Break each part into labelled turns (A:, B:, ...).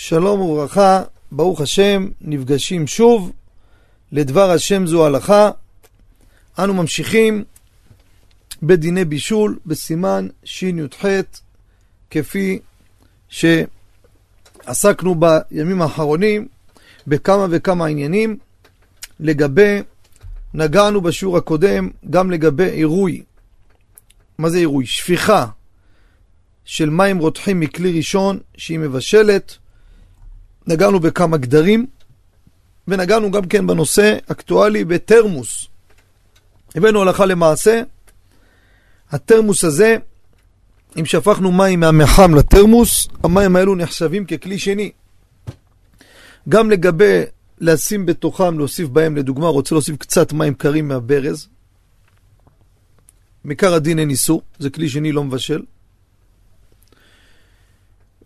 A: שלום וברכה, ברוך השם, נפגשים שוב, לדבר השם זו הלכה. אנו ממשיכים בדיני בישול בסימן שי"ח, כפי שעסקנו בימים האחרונים בכמה וכמה עניינים לגבי, נגענו בשיעור הקודם גם לגבי עירוי. מה זה עירוי? שפיכה של מים רותחים מכלי ראשון שהיא מבשלת. נגענו בכמה גדרים, ונגענו גם כן בנושא אקטואלי בתרמוס. הבאנו הלכה למעשה, התרמוס הזה, אם שפכנו מים מהמחם לתרמוס, המים האלו נחשבים ככלי שני. גם לגבי לשים בתוכם, להוסיף בהם, לדוגמה, רוצה להוסיף קצת מים קרים מהברז, מעיקר הדין אין איסור, זה כלי שני לא מבשל.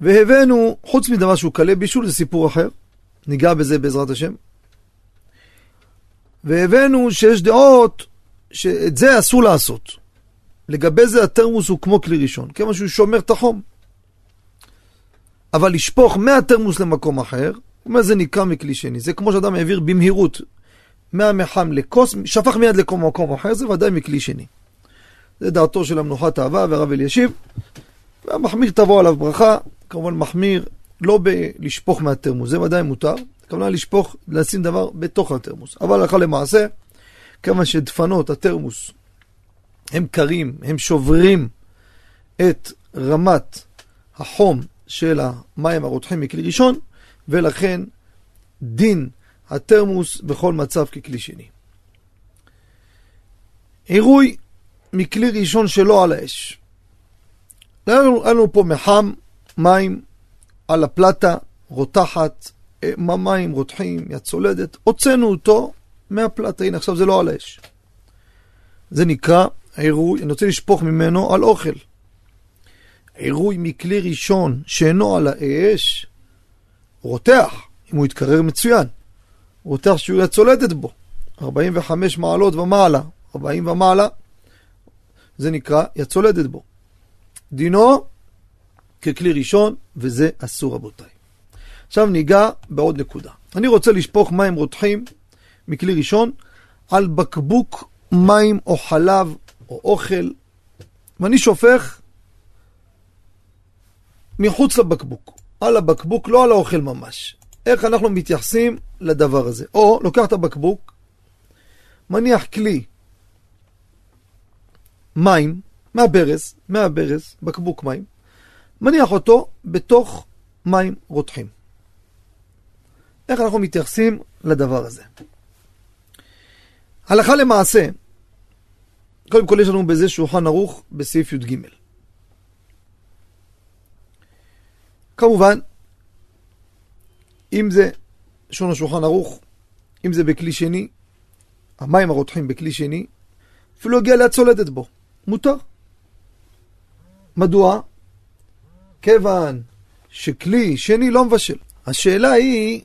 A: והבאנו, חוץ מדבר שהוא קלה בישול, זה סיפור אחר, ניגע בזה בעזרת השם. והבאנו שיש דעות שאת זה אסור לעשות. לגבי זה התרמוס הוא כמו כלי ראשון, כיוון שהוא שומר את החום. אבל לשפוך מהתרמוס למקום אחר, מה זה נקרא מכלי שני. זה כמו שאדם העביר במהירות מהמחם לכוס, שפך מיד למקום אחר, זה ודאי מכלי שני. זה דעתו של המנוחת אהבה והרב אלישיב. והמחמיר תבוא עליו ברכה, כמובן מחמיר לא בלשפוך מהתרמוס, זה ודאי מותר, כמובן לשפוך, לשים דבר בתוך התרמוס. אבל הלכה למעשה, כמה שדפנות התרמוס הם קרים, הם שוברים את רמת החום של המים הרותחים מכלי ראשון, ולכן דין התרמוס בכל מצב ככלי שני. עירוי מכלי ראשון שלא על האש. היה לנו פה מחם, מים על הפלטה, רותחת, אה, מים רותחים, יד צולדת, הוצאנו אותו מהפלטה, הנה עכשיו זה לא על האש. זה נקרא עירוי, אני רוצה לשפוך ממנו על אוכל. עירוי מכלי ראשון שאינו על האש, רותח, אם הוא יתקרר מצוין. רותח שהוא יד צולדת בו, 45 מעלות ומעלה, 40 ומעלה, זה נקרא יד צולדת בו. דינו ככלי ראשון, וזה אסור רבותיי. עכשיו ניגע בעוד נקודה. אני רוצה לשפוך מים רותחים מכלי ראשון על בקבוק מים או חלב או אוכל, ואני שופך מחוץ לבקבוק, על הבקבוק, לא על האוכל ממש. איך אנחנו מתייחסים לדבר הזה? או לוקח את הבקבוק, מניח כלי מים, מהברז, מהברז, בקבוק מים, מניח אותו בתוך מים רותחים. איך אנחנו מתייחסים לדבר הזה? הלכה למעשה, קודם כל יש לנו בזה שולחן ערוך בסעיף י"ג. כמובן, אם זה שון השולחן ערוך, אם זה בכלי שני, המים הרותחים בכלי שני, אפילו הגיע ליד צולדת בו, מותר. מדוע? כיוון שכלי שני לא מבשל. השאלה היא,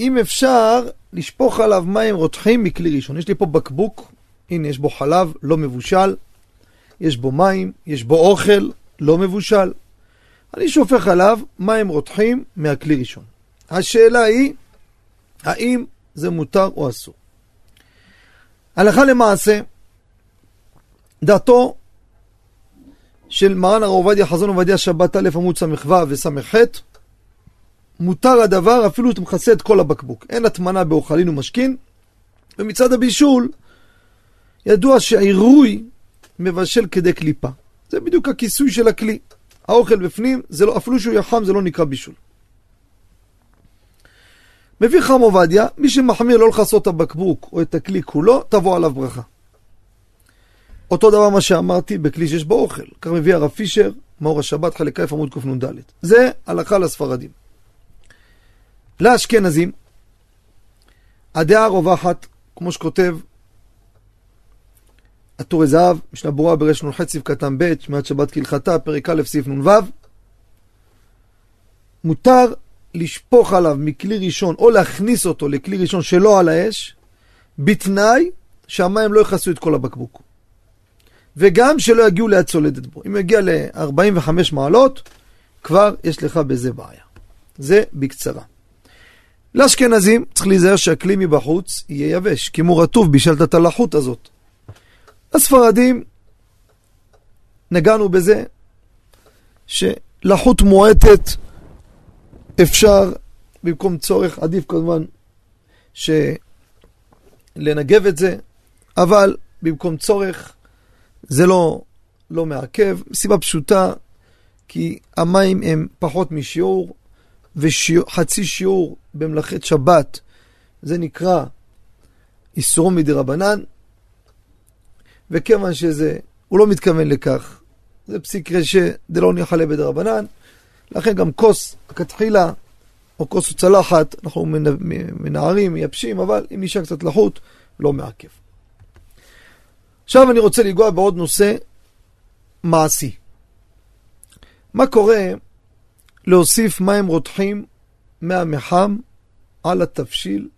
A: אם אפשר לשפוך עליו מים רותחים מכלי ראשון. יש לי פה בקבוק, הנה יש בו חלב לא מבושל, יש בו מים, יש בו אוכל לא מבושל. אני שופך עליו מים רותחים מהכלי ראשון. השאלה היא, האם זה מותר או אסור? הלכה למעשה, דעתו של מרן הרב עובדיה חזון עובדיה שבת א' עמוד ס"ו וס"ח מותר הדבר אפילו אתה מכסה את כל הבקבוק. אין הטמנה באוכלין ומשכין, ומצד הבישול ידוע שהעירוי מבשל כדי קליפה. זה בדיוק הכיסוי של הכלי. האוכל בפנים, זה לא, אפילו שהוא יחם זה לא נקרא בישול. מביא חם עובדיה, מי שמחמיר לא לכסות את הבקבוק או את הכלי כולו, תבוא עליו ברכה. אותו דבר מה שאמרתי בכלי שיש בו אוכל. כך מביא הרב פישר, מאור השבת, חלק א' עמוד קנ"ד. זה הלכה לספרדים. לאשכנזים, הדעה הרווחת, כמו שכותב הטורי זהב, משנה ברורה ברש נ"ח סעיף קטן ב', שמיעת שבת כהלכתה, פרק א' סעיף נ"ו, מותר לשפוך עליו מכלי ראשון או להכניס אותו לכלי ראשון שלא על האש, בתנאי שהמים לא יכסו את כל הבקבוק. וגם שלא יגיעו ליד צולדת בו. אם יגיע ל-45 מעלות, כבר יש לך בזה בעיה. זה בקצרה. לאשכנזים צריך להיזהר שהכלי מבחוץ יהיה יבש, כי אם הוא רטוב בישלת את הלחות הזאת. הספרדים, נגענו בזה שלחות מועטת אפשר במקום צורך, עדיף כמובן לנגב את זה, אבל במקום צורך זה לא, לא מעכב, מסיבה פשוטה, כי המים הם פחות משיעור, וחצי שיעור במלאכת שבת, זה נקרא איסורו מדי רבנן, וכיוון שזה, הוא לא מתכוון לכך, זה פסיק רשא דלא נחלה בדי רבנן, לכן גם כוס, כתחילה, או כוס או צלחת, אנחנו מנערים, מייבשים, אבל אם נשאר קצת לחות, לא מעכב. עכשיו אני רוצה לנגוע בעוד נושא מעשי. מה קורה להוסיף מים רותחים מהמחם על התבשיל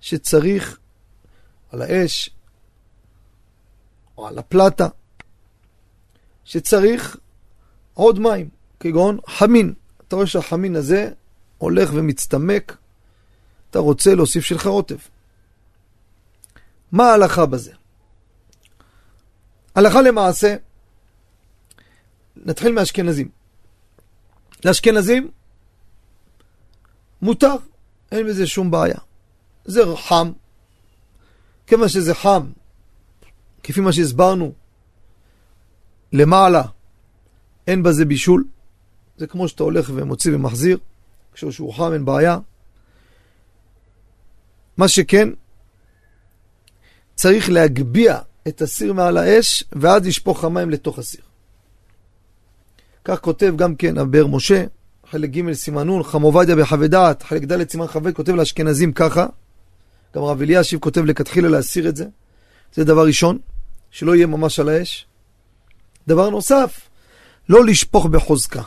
A: שצריך על האש או על הפלטה, שצריך עוד מים, כגון חמין. אתה רואה שהחמין הזה הולך ומצטמק, אתה רוצה להוסיף שלך רוטב. מה ההלכה בזה? הלכה למעשה, נתחיל מאשכנזים. לאשכנזים מותר, אין בזה שום בעיה. זה חם, כיוון שזה חם, כפי מה שהסברנו, למעלה אין בזה בישול, זה כמו שאתה הולך ומוציא ומחזיר, כשהוא חם אין בעיה. מה שכן, צריך להגביה את הסיר מעל האש, ואז לשפוך המים לתוך הסיר. כך כותב גם כן הבאר משה, חלק ג' סימן נ', חם עובדיה בחווה דעת, חלק ד' סימן כ"ב, כותב לאשכנזים ככה, גם רב אלישיב כותב לכתחילה להסיר את זה, זה דבר ראשון, שלא יהיה ממש על האש. דבר נוסף, לא לשפוך בחוזקה.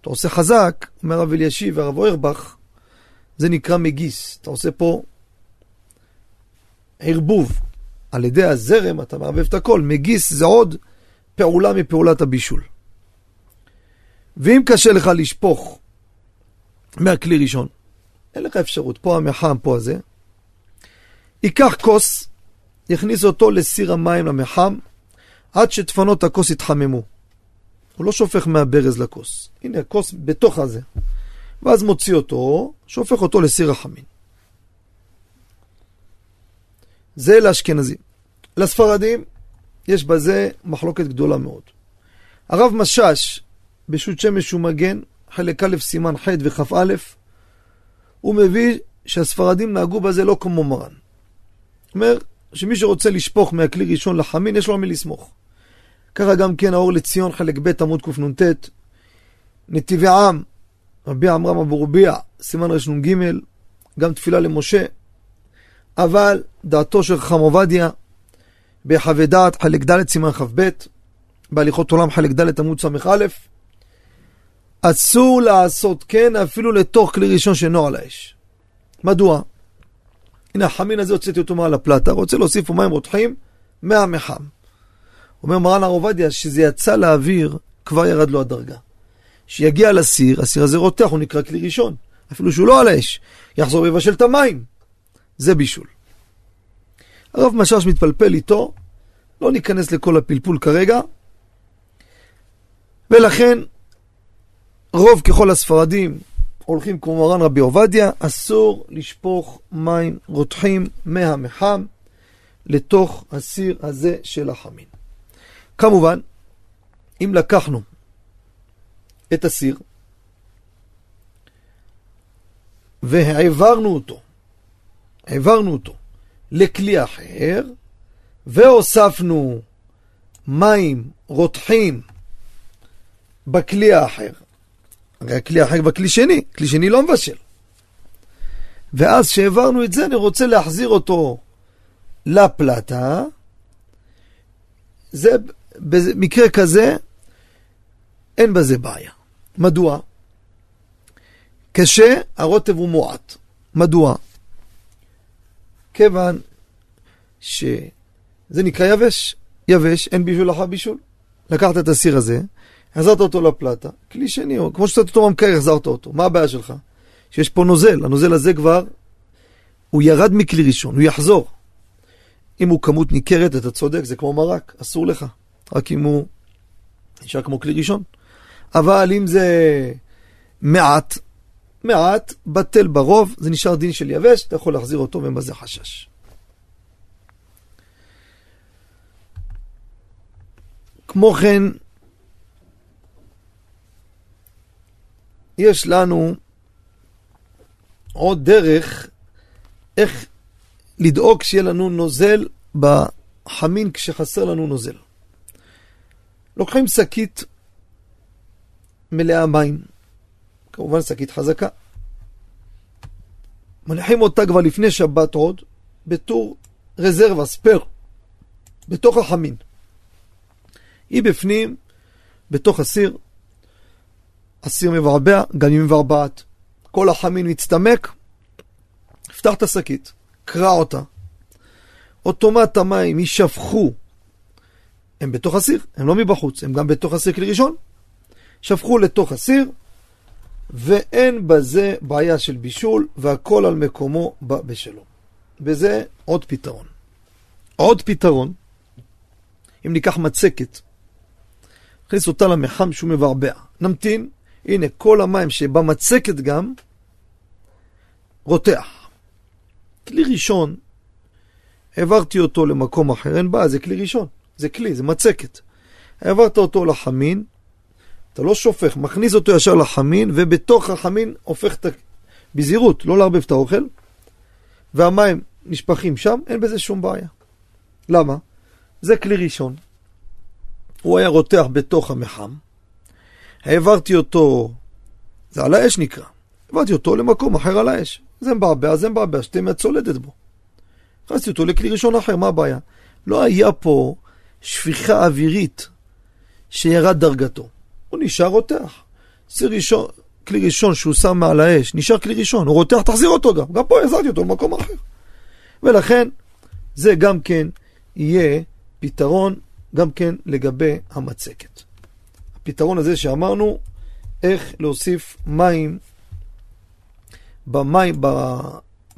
A: אתה עושה חזק, אומר רב אלישיב והרב אוירבך, זה נקרא מגיס. אתה עושה פה ערבוב. על ידי הזרם אתה מערבב את הכל. מגיס זה עוד פעולה מפעולת הבישול. ואם קשה לך לשפוך מהכלי ראשון, אין לך אפשרות, פה המחם, פה הזה, ייקח כוס, יכניס אותו לסיר המים למחם, עד שדפנות הכוס יתחממו. הוא לא שופך מהברז לכוס. הנה, הכוס בתוך הזה. ואז מוציא אותו, שופך אותו לסיר החמין. זה לאשכנזים. לספרדים יש בזה מחלוקת גדולה מאוד. הרב משאש, בשו"ת שמש ומגן, חלק א' סימן ח' וכ"א, הוא מביא שהספרדים נהגו בזה לא כמו מרן. אומר שמי שרוצה לשפוך מהכלי ראשון לחמין, יש לו על מי לסמוך. ככה גם כן האור לציון, חלק ב' עמוד קנ"ט, נתיבי עם, רבי עמרם אבו רביע, סימן רנ"ג, גם תפילה למשה, אבל דעתו של חכם עובדיה, בחווה דעת, חלק ד' סימן כ"ב, בהליכות עולם חלק ד' עמוד ס"א, אסור לעשות כן אפילו לתוך כלי ראשון שאינו על האש. מדוע? הנה החמין הזה הוצאתי אותו מעל הפלטה, רוצה להוסיף פה מים רותחים מהמחם. אומר מרן הר עובדיה, שזה יצא לאוויר, כבר ירד לו הדרגה. שיגיע לסיר, הסיר הזה רותח, הוא נקרא כלי ראשון. אפילו שהוא לא על האש. יחזור ויבשל את המים. זה בישול. הרב משאש מתפלפל איתו, לא ניכנס לכל הפלפול כרגע, ולכן רוב ככל הספרדים הולכים כמו מרן רבי עובדיה, אסור לשפוך מים רותחים מהמחם לתוך הסיר הזה של החמין. כמובן, אם לקחנו את הסיר והעברנו אותו, העברנו אותו לכלי אחר, והוספנו מים רותחים בכלי האחר. הרי הכלי האחר בכלי שני, כלי שני לא מבשל. ואז שהעברנו את זה, אני רוצה להחזיר אותו לפלטה. זה, במקרה כזה, אין בזה בעיה. מדוע? קשה, הרוטב הוא מועט. מדוע? כיוון שזה נקרא יבש, יבש, אין בישול אחר בישול. לקחת את הסיר הזה, החזרת אותו לפלטה, כלי שני, כמו שאתה אותו במקרר, החזרת אותו. מה הבעיה שלך? שיש פה נוזל, הנוזל הזה כבר, הוא ירד מכלי ראשון, הוא יחזור. אם הוא כמות ניכרת, אתה צודק, זה כמו מרק, אסור לך. רק אם הוא נשאר כמו כלי ראשון. אבל אם זה מעט, מעט, בטל ברוב, זה נשאר דין של יבש, אתה יכול להחזיר אותו בזה חשש. כמו כן, יש לנו עוד דרך איך לדאוג שיהיה לנו נוזל בחמין כשחסר לנו נוזל. לוקחים שקית מלאה מים, כמובן שקית חזקה. מניחים אותה כבר לפני שבת עוד, בתור רזרבה, ספייר, בתוך החמין. היא בפנים, בתוך הסיר, הסיר מבעבע, גם אם מבעבעת. כל החמין מצטמק, פתח את השקית, קרע אותה. אוטומט המים יישפכו, הם בתוך הסיר, הם לא מבחוץ, הם גם בתוך הסיר כלי ראשון. שפכו לתוך הסיר, ואין בזה בעיה של בישול, והכל על מקומו בא בשלום. וזה עוד פתרון. עוד פתרון, אם ניקח מצקת, נכניס אותה למחם שהוא מבעבע, נמתין, הנה כל המים שבמצקת גם, רותח. כלי ראשון, העברתי אותו למקום אחר, אין בעיה, זה כלי ראשון, זה כלי, זה מצקת. העברת אותו לחמין, אתה לא שופך, מכניס אותו ישר לחמין, ובתוך החמין הופך את ה... בזהירות, לא לערבב את האוכל, והמים נשפכים שם, אין בזה שום בעיה. למה? זה כלי ראשון. הוא היה רותח בתוך המחם, העברתי אותו, זה על האש נקרא, העברתי אותו למקום אחר על האש. זה מבעבע, זה מבעבע, מעט צולדת בו. הכנסתי אותו לכלי ראשון אחר, מה הבעיה? לא היה פה שפיכה אווירית שירד דרגתו. הוא נשאר רותח. סיר ראשון, כלי ראשון שהוא שם מעל האש, נשאר כלי ראשון, הוא רותח, תחזיר אותו גם. גם פה החזרתי אותו למקום אחר. ולכן, זה גם כן יהיה פתרון גם כן לגבי המצקת. הפתרון הזה שאמרנו, איך להוסיף מים במים,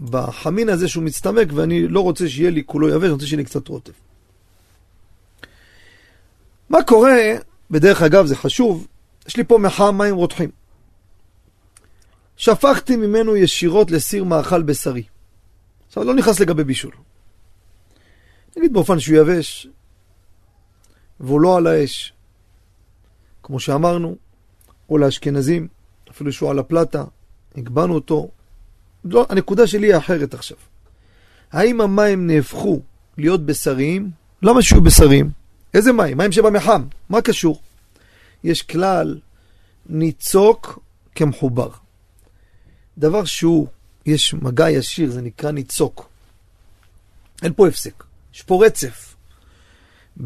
A: בחמין הזה שהוא מצטמק, ואני לא רוצה שיהיה לי כולו יבש, אני רוצה שיהיה לי קצת רוטב. מה קורה, בדרך אגב זה חשוב, יש לי פה מחם מים רותחים. שפכתי ממנו ישירות לסיר מאכל בשרי. עכשיו, לא נכנס לגבי בישול. נגיד באופן שהוא יבש, והוא לא על האש, כמו שאמרנו, או לאשכנזים, אפילו שהוא על הפלטה, הגבנו אותו. לא, הנקודה שלי היא אחרת עכשיו. האם המים נהפכו להיות בשריים? למה שיהיו בשריים? איזה מים? מים שבמחם. מה קשור? יש כלל ניצוק כמחובר. דבר שהוא, יש מגע ישיר, זה נקרא ניצוק. אין פה הפסק, יש פה רצף.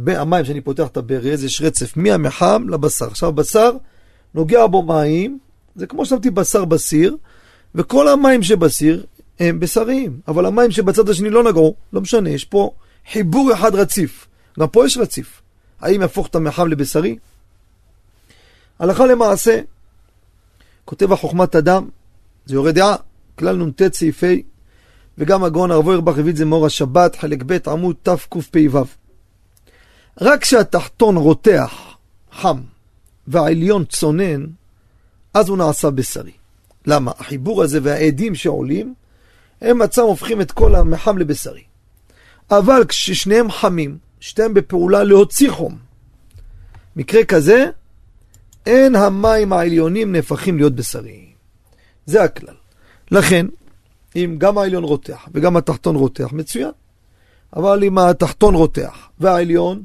A: המים שאני פותח את הברז, יש רצף מהמחם לבשר. עכשיו בשר, נוגע בו מים, זה כמו ששמתי בשר בסיר, וכל המים שבסיר הם בשריים, אבל המים שבצד השני לא נגעו, לא משנה, יש פה חיבור אחד רציף. גם פה יש רציף. האם יהפוך את המחם לבשרי? הלכה למעשה, כותב החוכמת אדם, זה יורה דעה, כלל נ"ט סעיפי, וגם הגאון הרבו ירבך הביא את זה מאור השבת, חלק ב' עמוד תקפ"ו. רק כשהתחתון רותח, חם, והעליון צונן, אז הוא נעשה בשרי. למה? החיבור הזה והעדים שעולים, הם עצמם הופכים את כל המחם לבשרי. אבל כששניהם חמים, שתיהם בפעולה להוציא חום, מקרה כזה, אין המים העליונים נהפכים להיות בשריים. זה הכלל. לכן, אם גם העליון רותח וגם התחתון רותח, מצוין. אבל אם התחתון רותח והעליון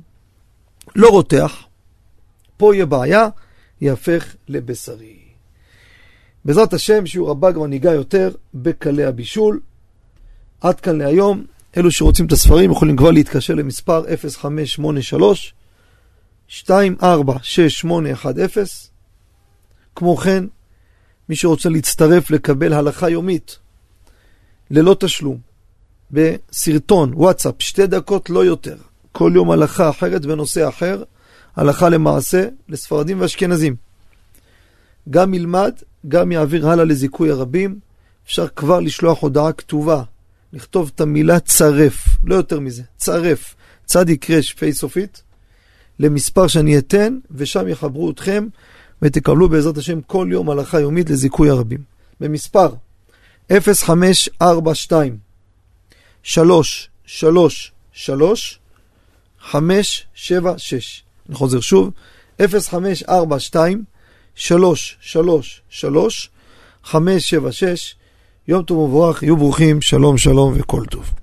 A: לא רותח, פה יהיה בעיה, יהפך לבשרי. בעזרת השם, שיעור הבא כבר ניגע יותר בקלי הבישול. עד כאן להיום. אלו שרוצים את הספרים יכולים כבר להתקשר למספר 0583 246810. כמו כן, מי שרוצה להצטרף לקבל הלכה יומית ללא תשלום בסרטון וואטסאפ, שתי דקות לא יותר, כל יום הלכה אחרת ונושא אחר, הלכה למעשה, לספרדים ואשכנזים. גם ילמד, גם יעביר הלאה לזיכוי הרבים. אפשר כבר לשלוח הודעה כתובה, לכתוב את המילה צרף, לא יותר מזה, צרף, צדיק רש פי סופית, למספר שאני אתן, ושם יחברו אתכם, ותקבלו בעזרת השם כל יום הלכה יומית לזיכוי הרבים. במספר 0542 3 3 3 5 7 6 אני חוזר שוב, 0542 3 3 3 5 7 6 יום טוב ומבורך, יהיו ברוכים, שלום שלום וכל טוב.